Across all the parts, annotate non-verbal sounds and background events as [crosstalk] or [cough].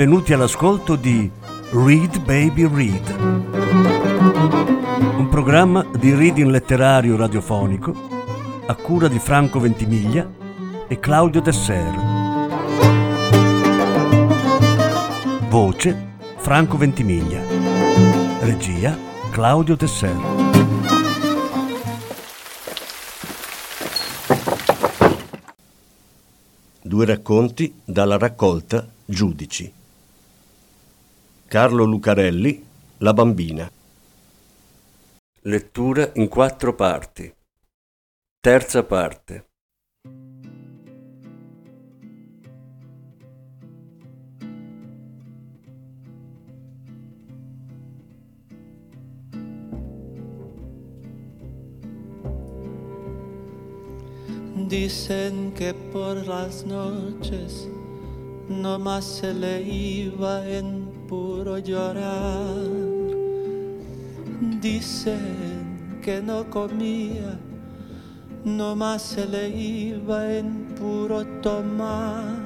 benvenuti all'ascolto di Read Baby Read, un programma di reading letterario radiofonico a cura di Franco Ventimiglia e Claudio Desser. Voce Franco Ventimiglia. Regia Claudio Desser. Due racconti dalla raccolta Giudici. Carlo Lucarelli, La bambina. Lettura in quattro parti. Terza parte. Dicen que por las noches no más se le iba en puro llorar. Dicen que no comía, no más se le iba en puro tomar.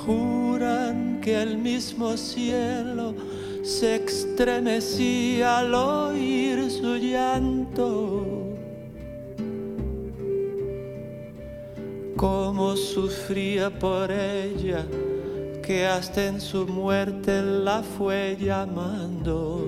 Juran que el mismo cielo se estremecía al oír su llanto. Cómo sufría por ella, que hasta en su muerte la fue llamando.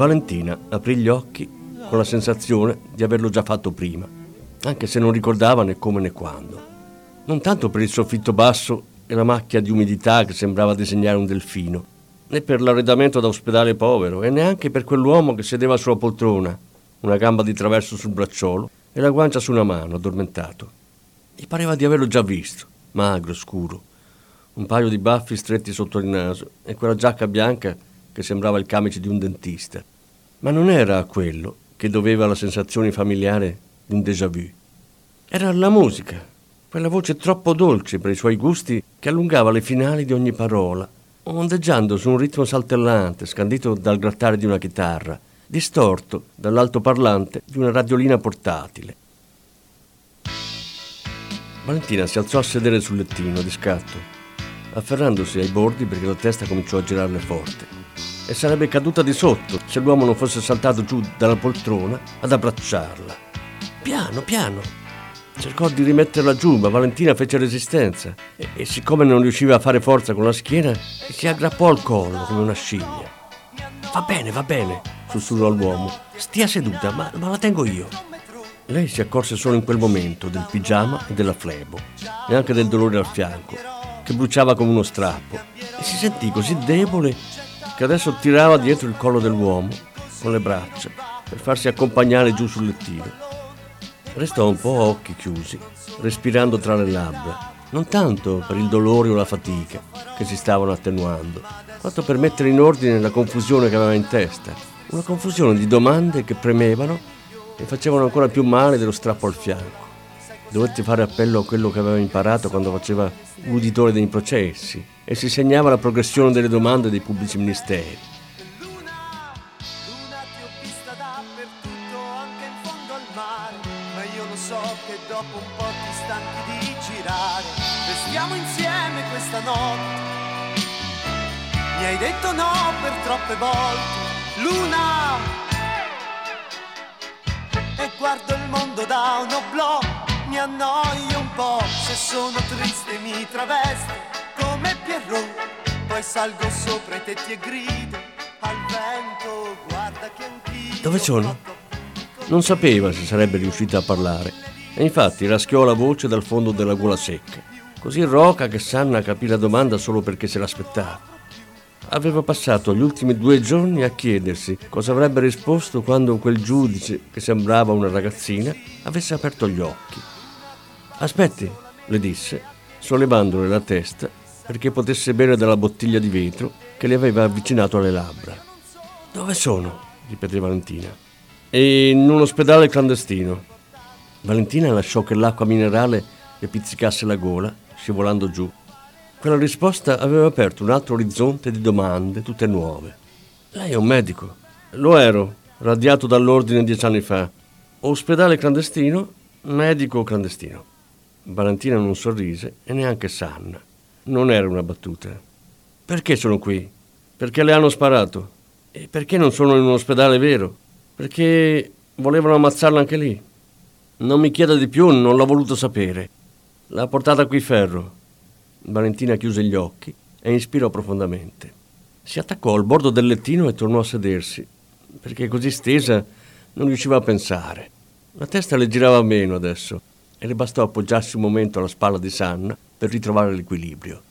Valentina aprì gli occhi con la sensazione di averlo già fatto prima, anche se non ricordava né come né quando. Non tanto per il soffitto basso e la macchia di umidità che sembrava disegnare un delfino, né per l'arredamento da ospedale povero, e neanche per quell'uomo che sedeva sulla poltrona, una gamba di traverso sul bracciolo e la guancia su una mano, addormentato. Gli pareva di averlo già visto, magro, scuro, un paio di baffi stretti sotto il naso e quella giacca bianca che sembrava il camice di un dentista. Ma non era quello che doveva la sensazione familiare di un déjà vu. Era la musica, quella voce troppo dolce per i suoi gusti che allungava le finali di ogni parola, ondeggiando su un ritmo saltellante, scandito dal grattare di una chitarra, distorto dall'altoparlante di una radiolina portatile. Valentina si alzò a sedere sul lettino di scatto, afferrandosi ai bordi perché la testa cominciò a girarle forte. E sarebbe caduta di sotto se l'uomo non fosse saltato giù dalla poltrona ad abbracciarla. Piano, piano. Cercò di rimetterla giù, ma Valentina fece resistenza e, e siccome non riusciva a fare forza con la schiena, si aggrappò al collo come una scimmia. Va bene, va bene, sussurrò l'uomo. Stia seduta, ma, ma la tengo io. Lei si accorse solo in quel momento del pigiama e della flebo, e anche del dolore al fianco, che bruciava come uno strappo, e si sentì così debole che adesso tirava dietro il collo dell'uomo con le braccia per farsi accompagnare giù sul lettino. Restò un po' a occhi chiusi, respirando tra le labbra, non tanto per il dolore o la fatica che si stavano attenuando, quanto per mettere in ordine la confusione che aveva in testa, una confusione di domande che premevano e facevano ancora più male dello strappo al fianco. Dovette fare appello a quello che aveva imparato quando faceva l'uditore dei processi e si segnava la progressione delle domande dei pubblici ministeri. Mi hai detto no per troppe volte, Luna. E guardo il mondo da un oblò, mi annoio un po', se sono triste mi travesto come Pierrot, poi salgo sopra i tetti e grido al vento, guarda che anch'io Dove sono? Non sapeva se sarebbe riuscita a parlare e infatti raschiò la voce dal fondo della gola secca, così roca che Sanna capì la domanda solo perché se l'aspettava. aveva passato gli ultimi due giorni a chiedersi cosa avrebbe risposto quando quel giudice, che sembrava una ragazzina, avesse aperto gli occhi. Aspetti, le disse, sollevandole la testa perché potesse bere dalla bottiglia di vetro che le aveva avvicinato alle labbra. Dove sono? ripeté Valentina. in un ospedale clandestino. Valentina lasciò che l'acqua minerale le pizzicasse la gola, scivolando giù. Quella risposta aveva aperto un altro orizzonte di domande, tutte nuove. Lei è un medico. Lo ero, radiato dall'ordine dieci anni fa. Ospedale clandestino, medico clandestino. Valentina non sorrise e neanche Sanna. Non era una battuta. Perché sono qui? Perché le hanno sparato. E perché non sono in un ospedale vero? Perché volevano ammazzarla anche lì. Non mi chieda di più, non l'ho voluto sapere. L'ha portata qui Ferro. Valentina chiuse gli occhi e inspirò profondamente. Si attaccò al bordo del lettino e tornò a sedersi, perché così stesa non riusciva a pensare. La testa le girava meno adesso e le bastò appoggiarsi un momento alla spalla di Sanna per ritrovare l'equilibrio.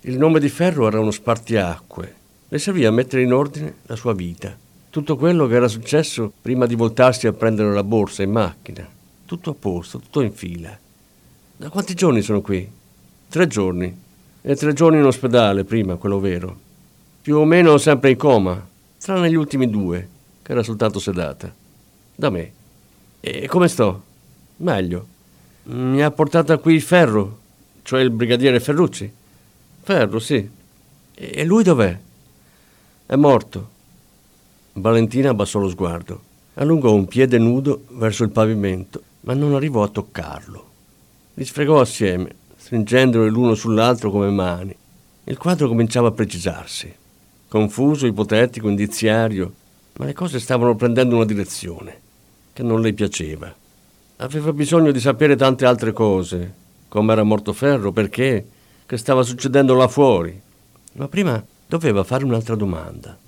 Il nome di Ferro era uno spartiacque. Le servì a mettere in ordine la sua vita. Tutto quello che era successo prima di voltarsi a prendere la borsa in macchina. Tutto a posto, tutto in fila. Da quanti giorni sono qui? Tre giorni. E tre giorni in ospedale prima, quello vero. Più o meno sempre in coma, tranne gli ultimi due, che era soltanto sedata. Da me. E come sto? Meglio. Mi ha portata qui Ferro, cioè il brigadiere Ferrucci. Ferro, sì. E lui dov'è? È morto. Valentina abbassò lo sguardo, allungò un piede nudo verso il pavimento, ma non arrivò a toccarlo. Li sfregò assieme, stringendoli l'uno sull'altro come mani. Il quadro cominciava a precisarsi. Confuso, ipotetico, indiziario, ma le cose stavano prendendo una direzione che non le piaceva. Aveva bisogno di sapere tante altre cose, come era morto Ferro, perché, che stava succedendo là fuori. Ma prima doveva fare un'altra domanda.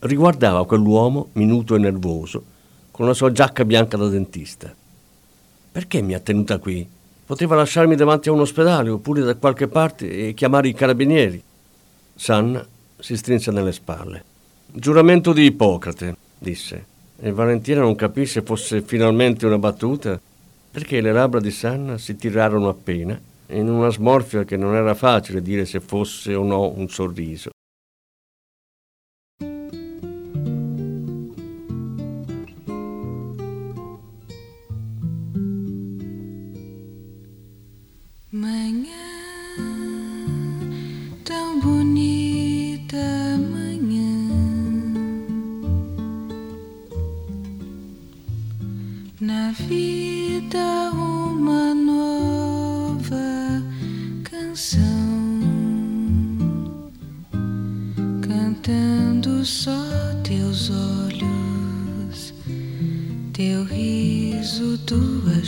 Riguardava quell'uomo minuto e nervoso, con la sua giacca bianca da dentista. Perché mi ha tenuta qui? Poteva lasciarmi davanti a un ospedale oppure da qualche parte e chiamare i carabinieri. Sanna si strinse nelle spalle. Giuramento di Ippocrate, disse, e Valentina non capì se fosse finalmente una battuta, perché le labbra di Sanna si tirarono appena, in una smorfia che non era facile dire se fosse o no un sorriso.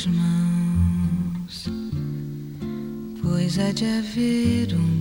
mãos, pois há de haver um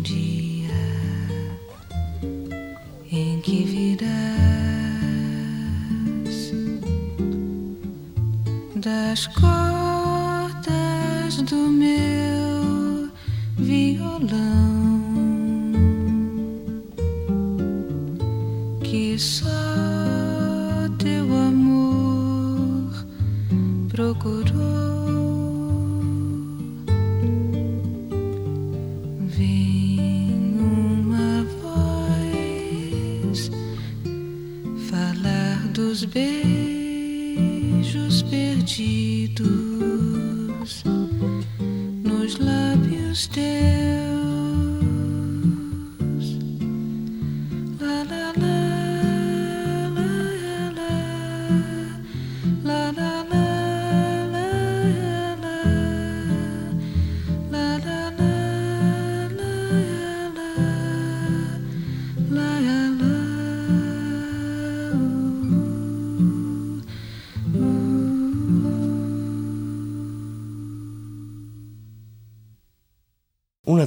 beijos perdidos nos lábios teus.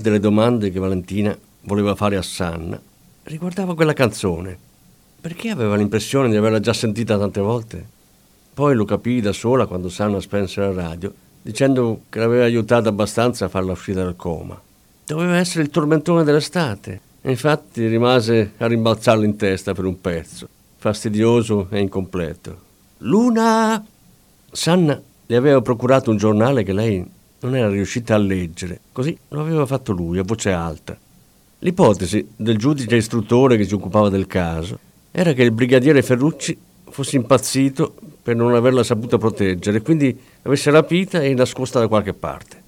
Delle domande che Valentina voleva fare a Sanna riguardava quella canzone. Perché aveva l'impressione di averla già sentita tante volte? Poi lo capì da sola quando Sanna spense la radio, dicendo che l'aveva aiutata abbastanza a farla uscire dal coma. Doveva essere il tormentone dell'estate, Infatti rimase a rimbalzarlo in testa per un pezzo, fastidioso e incompleto. Luna! Sanna le aveva procurato un giornale che lei non era riuscita a leggere, così lo aveva fatto lui a voce alta. L'ipotesi del giudice istruttore che si occupava del caso era che il brigadiere Ferrucci fosse impazzito per non averla saputa proteggere e quindi l'avesse rapita e nascosta da qualche parte.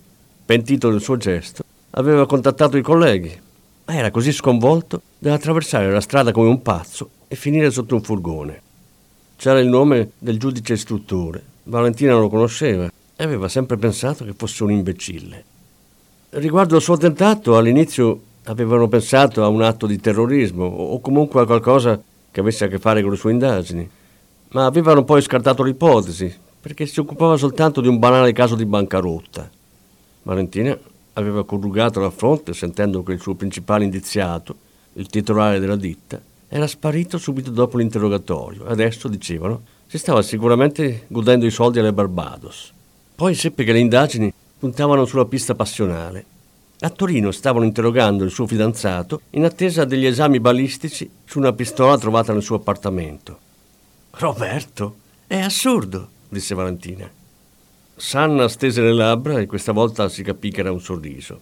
Pentito del suo gesto, aveva contattato i colleghi, ma era così sconvolto da attraversare la strada come un pazzo e finire sotto un furgone. C'era il nome del giudice istruttore. Valentina lo conosceva e aveva sempre pensato che fosse un imbecille. Riguardo al suo attentato, all'inizio avevano pensato a un atto di terrorismo o comunque a qualcosa che avesse a che fare con le sue indagini, ma avevano poi scartato l'ipotesi perché si occupava soltanto di un banale caso di bancarotta. Valentina aveva corrugato la fronte sentendo che il suo principale indiziato, il titolare della ditta, era sparito subito dopo l'interrogatorio adesso, dicevano, si stava sicuramente godendo i soldi alle Barbados. Poi seppe che le indagini puntavano sulla pista passionale. A Torino stavano interrogando il suo fidanzato in attesa degli esami balistici su una pistola trovata nel suo appartamento. Roberto, è assurdo, disse Valentina. Sanna stese le labbra e questa volta si capì che era un sorriso.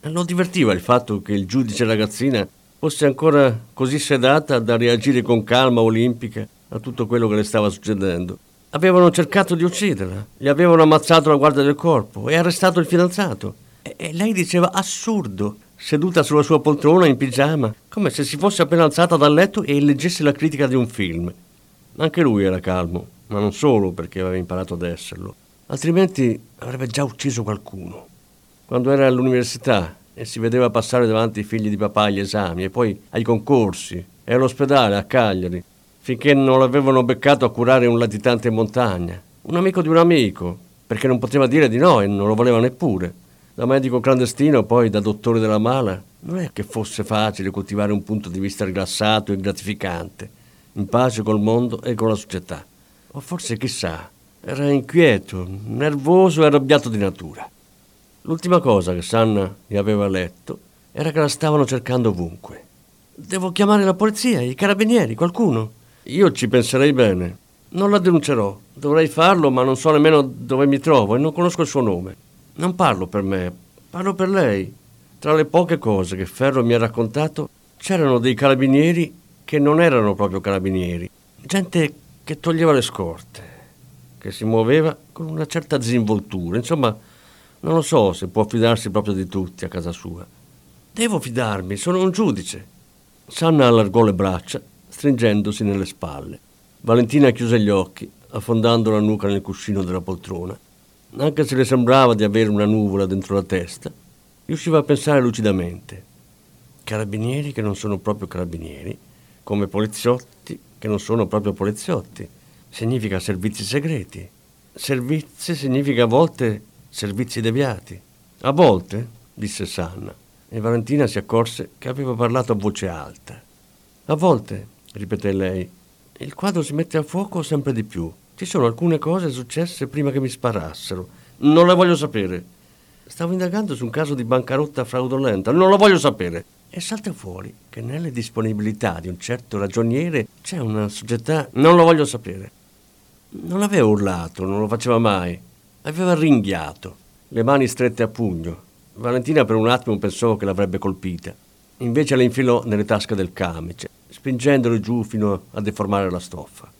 Lo divertiva il fatto che il giudice ragazzina fosse ancora così sedata da reagire con calma olimpica a tutto quello che le stava succedendo. Avevano cercato di ucciderla, gli avevano ammazzato la guardia del corpo e arrestato il fidanzato. E, e lei diceva assurdo, seduta sulla sua poltrona in pigiama, come se si fosse appena alzata dal letto e leggesse la critica di un film. Anche lui era calmo, ma non solo perché aveva imparato ad esserlo altrimenti avrebbe già ucciso qualcuno. Quando era all'università e si vedeva passare davanti i figli di papà agli esami e poi ai concorsi e all'ospedale a Cagliari, finché non l'avevano beccato a curare un latitante in montagna, un amico di un amico, perché non poteva dire di no e non lo voleva neppure. Da medico clandestino, poi da dottore della mala, non è che fosse facile coltivare un punto di vista rilassato e gratificante, in pace col mondo e con la società. O forse chissà, era inquieto, nervoso e arrabbiato di natura. L'ultima cosa che Sanna gli aveva letto era che la stavano cercando ovunque. Devo chiamare la polizia, i carabinieri, qualcuno? Io ci penserei bene. Non la denuncerò. Dovrei farlo, ma non so nemmeno dove mi trovo e non conosco il suo nome. Non parlo per me, parlo per lei. Tra le poche cose che Ferro mi ha raccontato, c'erano dei carabinieri che non erano proprio carabinieri. Gente che toglieva le scorte che si muoveva con una certa disinvoltura. Insomma, non lo so se può fidarsi proprio di tutti a casa sua. Devo fidarmi, sono un giudice. Sanna allargò le braccia, stringendosi nelle spalle. Valentina chiuse gli occhi, affondando la nuca nel cuscino della poltrona. Anche se le sembrava di avere una nuvola dentro la testa, riusciva a pensare lucidamente. Carabinieri che non sono proprio carabinieri, come poliziotti che non sono proprio poliziotti significa servizi segreti. Servizi significa a volte servizi deviati. A volte, disse Sanna, e Valentina si accorse che aveva parlato a voce alta. A volte, ripeté lei, il quadro si mette a fuoco sempre di più. Ci sono alcune cose successe prima che mi sparassero. Non le voglio sapere. Stavo indagando su un caso di bancarotta fraudolenta. Non lo voglio sapere. E salta fuori che nelle disponibilità di un certo ragioniere c'è una società. Non lo voglio sapere. Non aveva urlato, non lo faceva mai. Aveva ringhiato, le mani strette a pugno. Valentina per un attimo pensò che l'avrebbe colpita. Invece le infilò nelle tasche del camice, spingendolo giù fino a deformare la stoffa.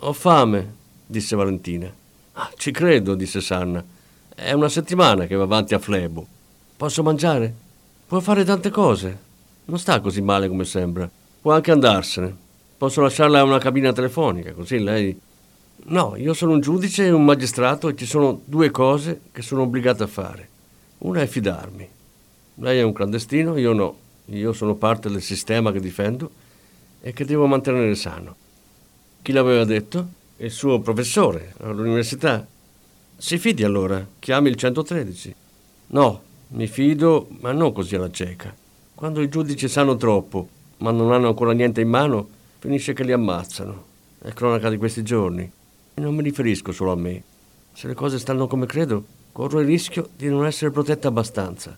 Ho fame, disse Valentina. Ah, ci credo, disse Sanna. È una settimana che va avanti a Flebo. Posso mangiare? Può fare tante cose. Non sta così male come sembra. Può anche andarsene. Posso lasciarla a una cabina telefonica, così lei No, io sono un giudice e un magistrato e ci sono due cose che sono obbligato a fare. Una è fidarmi. Lei è un clandestino, io no. Io sono parte del sistema che difendo e che devo mantenere sano. Chi l'aveva detto? Il suo professore all'università. Si fidi allora, chiami il 113. No, mi fido, ma non così alla cieca. Quando i giudici sanno troppo, ma non hanno ancora niente in mano, finisce che li ammazzano. È cronaca di questi giorni. Non mi riferisco solo a me. Se le cose stanno come credo, corro il rischio di non essere protetta abbastanza.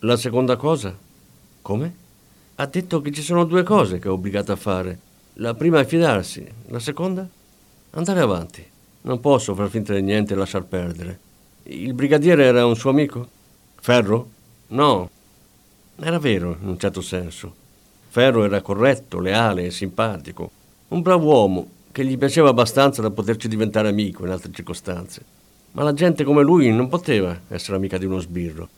La seconda cosa? Come? Ha detto che ci sono due cose che è obbligato a fare. La prima è fidarsi, la seconda? Andare avanti. Non posso far finta di niente e lasciar perdere. Il brigadiere era un suo amico? Ferro? No. Era vero, in un certo senso. Ferro era corretto, leale e simpatico. Un bravo uomo che gli piaceva abbastanza da poterci diventare amico in altre circostanze. Ma la gente come lui non poteva essere amica di uno sbirro.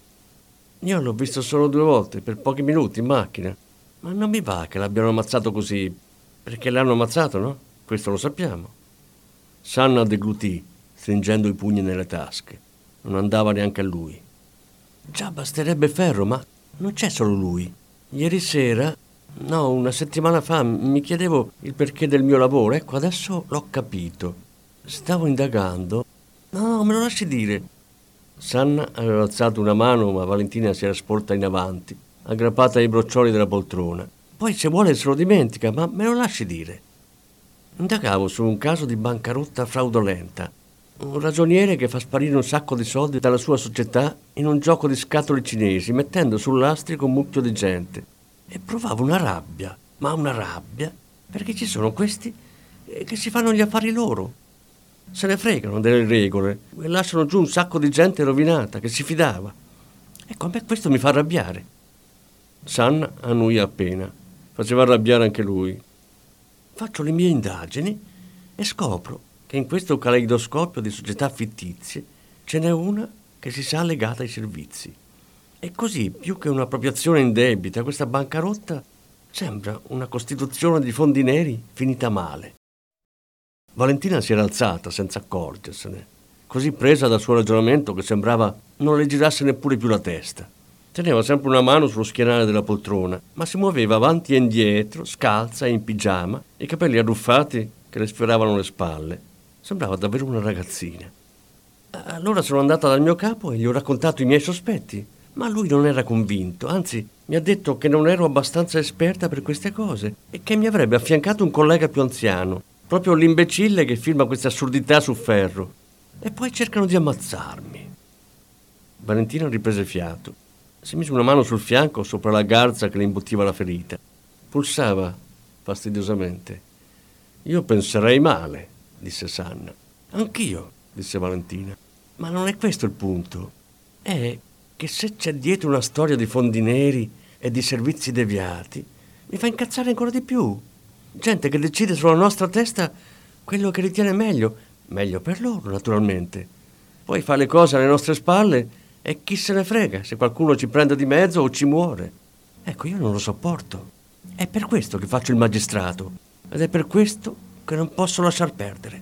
Io l'ho visto solo due volte, per pochi minuti, in macchina. Ma non mi va che l'abbiano ammazzato così. Perché l'hanno ammazzato, no? Questo lo sappiamo. Sanna deglutì, stringendo i pugni nelle tasche. Non andava neanche a lui. Già basterebbe ferro, ma non c'è solo lui. Ieri sera, no, una settimana fa, mi chiedevo il perché del mio lavoro. Ecco, adesso l'ho capito. Stavo indagando. No, no, me lo lasci dire. Sanna aveva alzato una mano, ma Valentina si era sporta in avanti, aggrappata ai broccioli della poltrona. Poi, se vuole, se lo dimentica, ma me lo lasci dire. Indagavo su un caso di bancarotta fraudolenta. Un ragioniere che fa sparire un sacco di soldi dalla sua società in un gioco di scatole cinesi, mettendo sul lastrico un mucchio di gente. E provavo una rabbia, ma una rabbia, perché ci sono questi che si fanno gli affari loro. Se ne fregano delle regole e lasciano giù un sacco di gente rovinata che si fidava. Ecco, a me questo mi fa arrabbiare. Sanna annuì appena. Faceva arrabbiare anche lui. Faccio le mie indagini e scopro che in questo caleidoscopio di società fittizie ce n'è una che si sa legata ai servizi. E così, più che un'appropriazione indebita, questa bancarotta sembra una costituzione di fondi neri finita male. Valentina si era alzata senza accorgersene, così presa dal suo ragionamento che sembrava non le girasse neppure più la testa. Teneva sempre una mano sullo schienale della poltrona, ma si muoveva avanti e indietro, scalza e in pigiama, i capelli arruffati che le sfioravano le spalle. Sembrava davvero una ragazzina. Allora sono andata dal mio capo e gli ho raccontato i miei sospetti, ma lui non era convinto, anzi mi ha detto che non ero abbastanza esperta per queste cose e che mi avrebbe affiancato un collega più anziano, proprio l'imbecille che firma queste assurdità su ferro. E poi cercano di ammazzarmi. Valentina riprese fiato. Si mise una mano sul fianco sopra la garza che le imbottiva la ferita. Pulsava fastidiosamente. Io penserei male, disse Sanna. Anch'io, disse Valentina. Ma non è questo il punto. È che se c'è dietro una storia di fondi neri e di servizi deviati, mi fa incazzare ancora di più. Gente che decide sulla nostra testa quello che ritiene meglio, meglio per loro, naturalmente. Poi fa le cose alle nostre spalle e chi se ne frega se qualcuno ci prende di mezzo o ci muore. Ecco, io non lo sopporto. È per questo che faccio il magistrato ed è per questo che non posso lasciar perdere.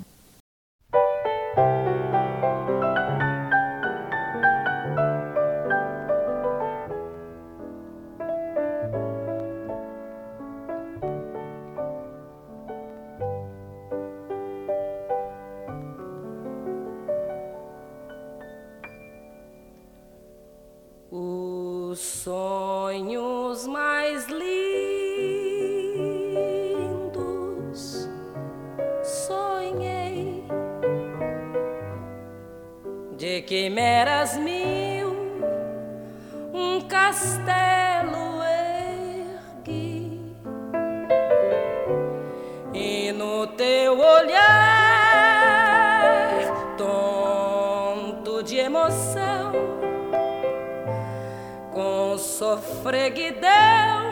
sofreguideu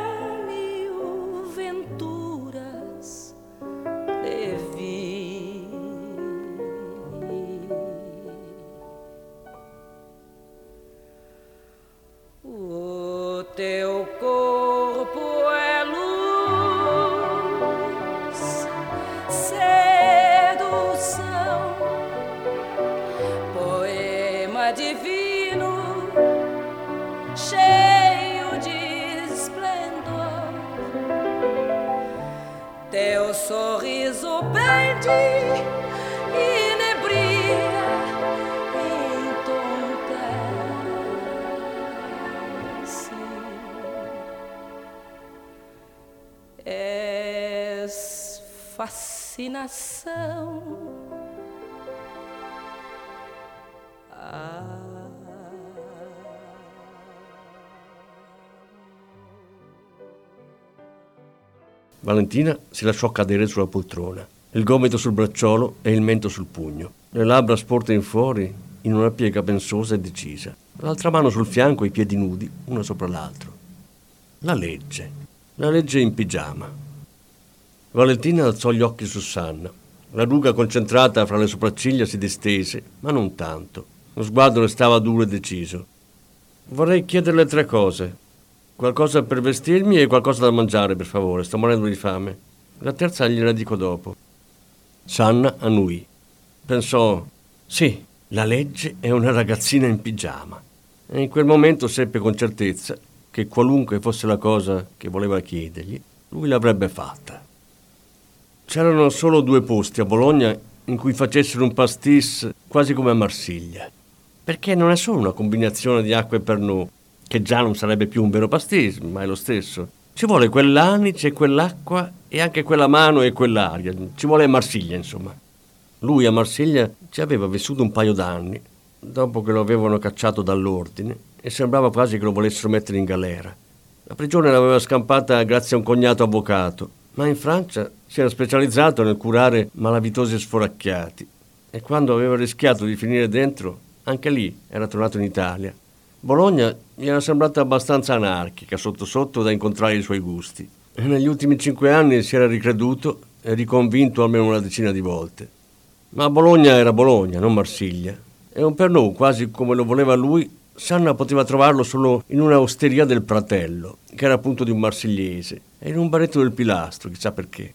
És fascinação. Valentina si lasciò cadere sulla poltrona, il gomito sul bracciolo e il mento sul pugno, le labbra sporte in fuori in una piega pensosa e decisa, l'altra mano sul fianco e i piedi nudi, uno sopra l'altro. La legge, la legge in pigiama. Valentina alzò gli occhi su Sanna. La ruga concentrata fra le sopracciglia si distese, ma non tanto. Lo sguardo restava duro e deciso. Vorrei chiederle tre cose. Qualcosa per vestirmi e qualcosa da mangiare, per favore. Sto morendo di fame. La terza gliela dico dopo. Sanna annui. Pensò, sì, la legge è una ragazzina in pigiama. E in quel momento seppe con certezza che qualunque fosse la cosa che voleva chiedergli, lui l'avrebbe fatta. C'erano solo due posti a Bologna in cui facessero un pastis quasi come a Marsiglia. Perché non è solo una combinazione di acqua e pernod, che già non sarebbe più un vero pastis, ma è lo stesso. Ci vuole quell'anice, quell'acqua e anche quella mano e quell'aria. Ci vuole Marsiglia, insomma. Lui a Marsiglia ci aveva vissuto un paio d'anni, dopo che lo avevano cacciato dall'ordine, e sembrava quasi che lo volessero mettere in galera. La prigione l'aveva scampata grazie a un cognato avvocato, ma in Francia si era specializzato nel curare malavitosi sforacchiati e quando aveva rischiato di finire dentro, anche lì era tornato in Italia. Bologna gli era sembrata abbastanza anarchica, sotto sotto da incontrare i suoi gusti. E negli ultimi cinque anni si era ricreduto e riconvinto almeno una decina di volte. Ma Bologna era Bologna, non Marsiglia. E un Pernod, quasi come lo voleva lui, Sanna poteva trovarlo solo in una osteria del Pratello, che era appunto di un marsigliese, e in un baretto del Pilastro, chissà perché.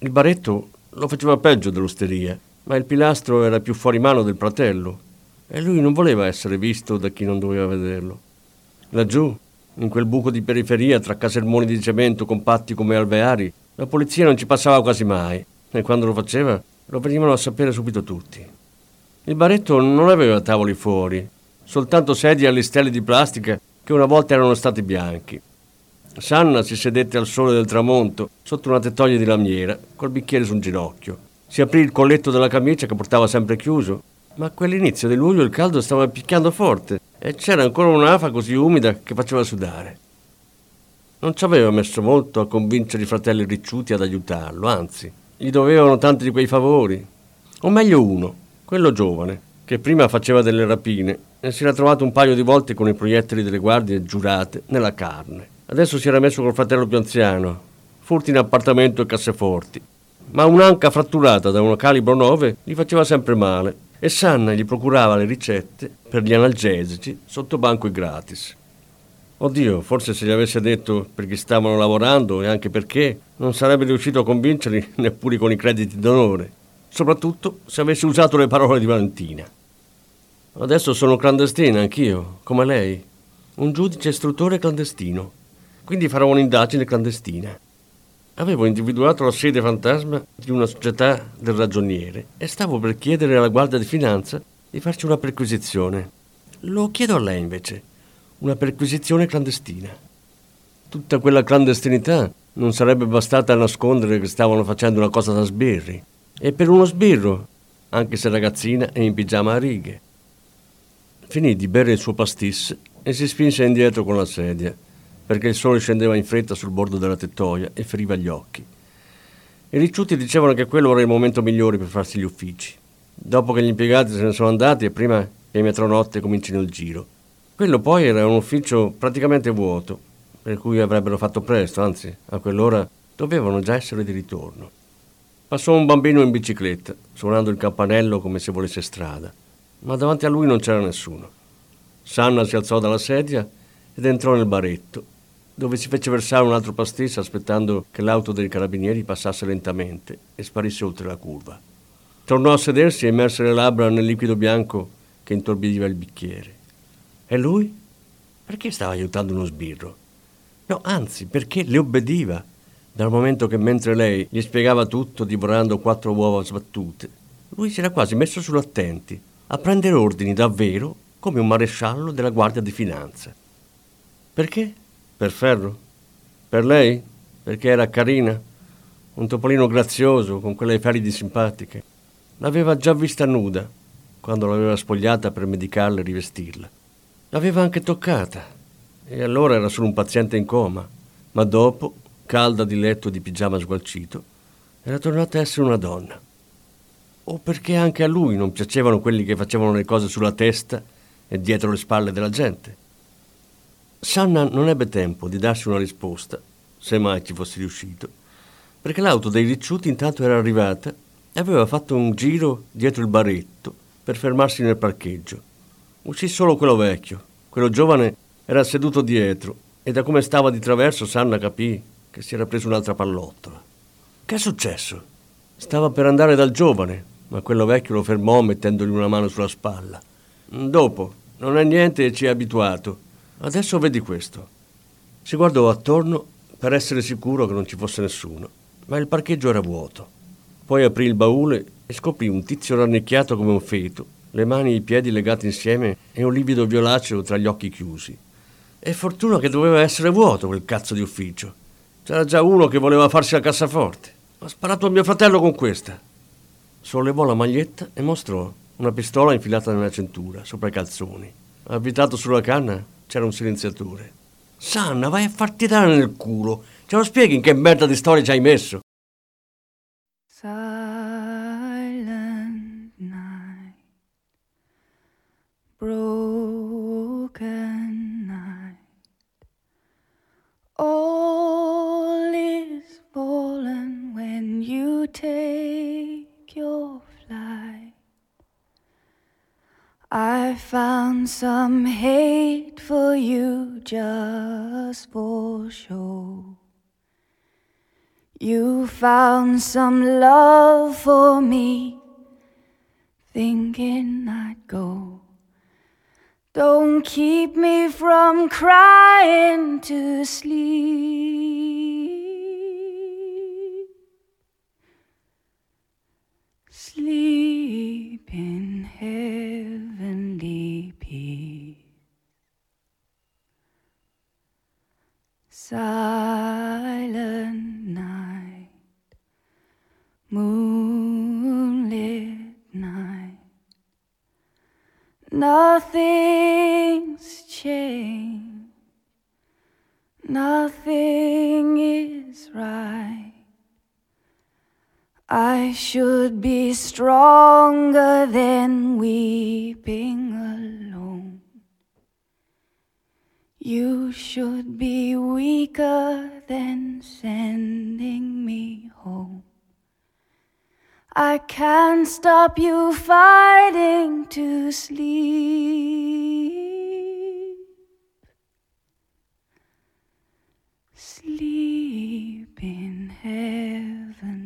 Il baretto lo faceva peggio dell'osteria, ma il Pilastro era più fuori mano del Pratello, e lui non voleva essere visto da chi non doveva vederlo. Laggiù, in quel buco di periferia tra casermoni di cemento compatti come alveari, la polizia non ci passava quasi mai, e quando lo faceva lo venivano a sapere subito tutti. Il baretto non aveva tavoli fuori, soltanto sedie alle stelle di plastica che una volta erano stati bianchi. Sanna si sedette al sole del tramonto, sotto una tettoia di lamiera, col bicchiere su un ginocchio. Si aprì il colletto della camicia che portava sempre chiuso, ma a quell'inizio di luglio il caldo stava picchiando forte e c'era ancora un'afa così umida che faceva sudare. Non ci aveva messo molto a convincere i fratelli ricciuti ad aiutarlo, anzi, gli dovevano tanti di quei favori. O meglio uno, quello giovane, che prima faceva delle rapine e si era trovato un paio di volte con i proiettili delle guardie giurate nella carne. Adesso si era messo col fratello più anziano, furti in appartamento e casseforti. Ma un'anca fratturata da un calibro 9 gli faceva sempre male e Sanna gli procurava le ricette per gli analgesici sotto banco e gratis. Oddio, forse se gli avesse detto perché stavano lavorando e anche perché, non sarebbe riuscito a convincerli [laughs] neppure con i crediti d'onore, soprattutto se avesse usato le parole di Valentina. Adesso sono clandestina anch'io, come lei, un giudice istruttore clandestino, quindi farò un'indagine clandestina. Avevo individuato la sede fantasma di una società del ragioniere e stavo per chiedere alla Guardia di Finanza di farci una perquisizione. Lo chiedo a lei invece una perquisizione clandestina. Tutta quella clandestinità non sarebbe bastata a nascondere che stavano facendo una cosa da sbirri. E per uno sbirro, anche se ragazzina e in pigiama a righe. Finì di bere il suo pastis e si spinse indietro con la sedia, perché il sole scendeva in fretta sul bordo della tettoia e feriva gli occhi. I ricciuti dicevano che quello era il momento migliore per farsi gli uffici, dopo che gli impiegati se ne sono andati e prima che i metronotte comincino il giro. Quello poi era un ufficio praticamente vuoto, per cui avrebbero fatto presto, anzi, a quell'ora dovevano già essere di ritorno. Passò un bambino in bicicletta, suonando il campanello come se volesse strada, ma davanti a lui non c'era nessuno. Sanna si alzò dalla sedia ed entrò nel baretto, dove si fece versare un altro pastis aspettando che l'auto dei carabinieri passasse lentamente e sparisse oltre la curva. Tornò a sedersi e immerse le labbra nel liquido bianco che intorbidiva il bicchiere. E lui? Perché stava aiutando uno sbirro? No, anzi, perché le obbediva, dal momento che mentre lei gli spiegava tutto divorando quattro uova sbattute, lui si era quasi messo sull'attenti, a prendere ordini davvero come un maresciallo della Guardia di Finanza. Perché? Per Ferro? Per lei? Perché era carina? Un topolino grazioso, con quelle feridi simpatiche. L'aveva già vista nuda, quando l'aveva spogliata per medicarla e rivestirla. L'aveva anche toccata, e allora era solo un paziente in coma, ma dopo calda di letto di pigiama sgualcito, era tornata a essere una donna. O perché anche a lui non piacevano quelli che facevano le cose sulla testa e dietro le spalle della gente. Sanna non ebbe tempo di darsi una risposta, se mai ci fosse riuscito, perché l'auto dei ricciuti intanto era arrivata e aveva fatto un giro dietro il baretto per fermarsi nel parcheggio. Uscì solo quello vecchio, quello giovane era seduto dietro e da come stava di traverso Sanna capì che si era preso un'altra pallottola. Che è successo? Stava per andare dal giovane, ma quello vecchio lo fermò mettendogli una mano sulla spalla. Dopo, non è niente e ci è abituato. Adesso vedi questo. Si guardò attorno per essere sicuro che non ci fosse nessuno, ma il parcheggio era vuoto. Poi aprì il baule e scoprì un tizio rannicchiato come un feto, le mani e i piedi legati insieme e un livido violaceo tra gli occhi chiusi. E fortuna che doveva essere vuoto quel cazzo di ufficio. C'era già uno che voleva farsi la cassaforte. Ha sparato a mio fratello con questa. Sollevò la maglietta e mostrò una pistola infilata nella cintura, sopra i calzoni. Avvitato sulla canna c'era un silenziatore. Sanna, vai a farti dare nel culo. Ce lo spieghi in che merda di storia ci hai messo? Silent some hate for you just for show. You found some love for me, thinking I'd go. Don't keep me from crying to sleep. Sleep in heavenly Silent night, moonlit night. Nothing's changed, nothing is right. I should be stronger than weeping alone. You should be weaker than sending me home. I can't stop you fighting to sleep. Sleep in heavenly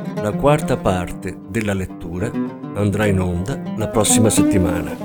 La quarta parte della lettura andrà in onda la prossima settimana.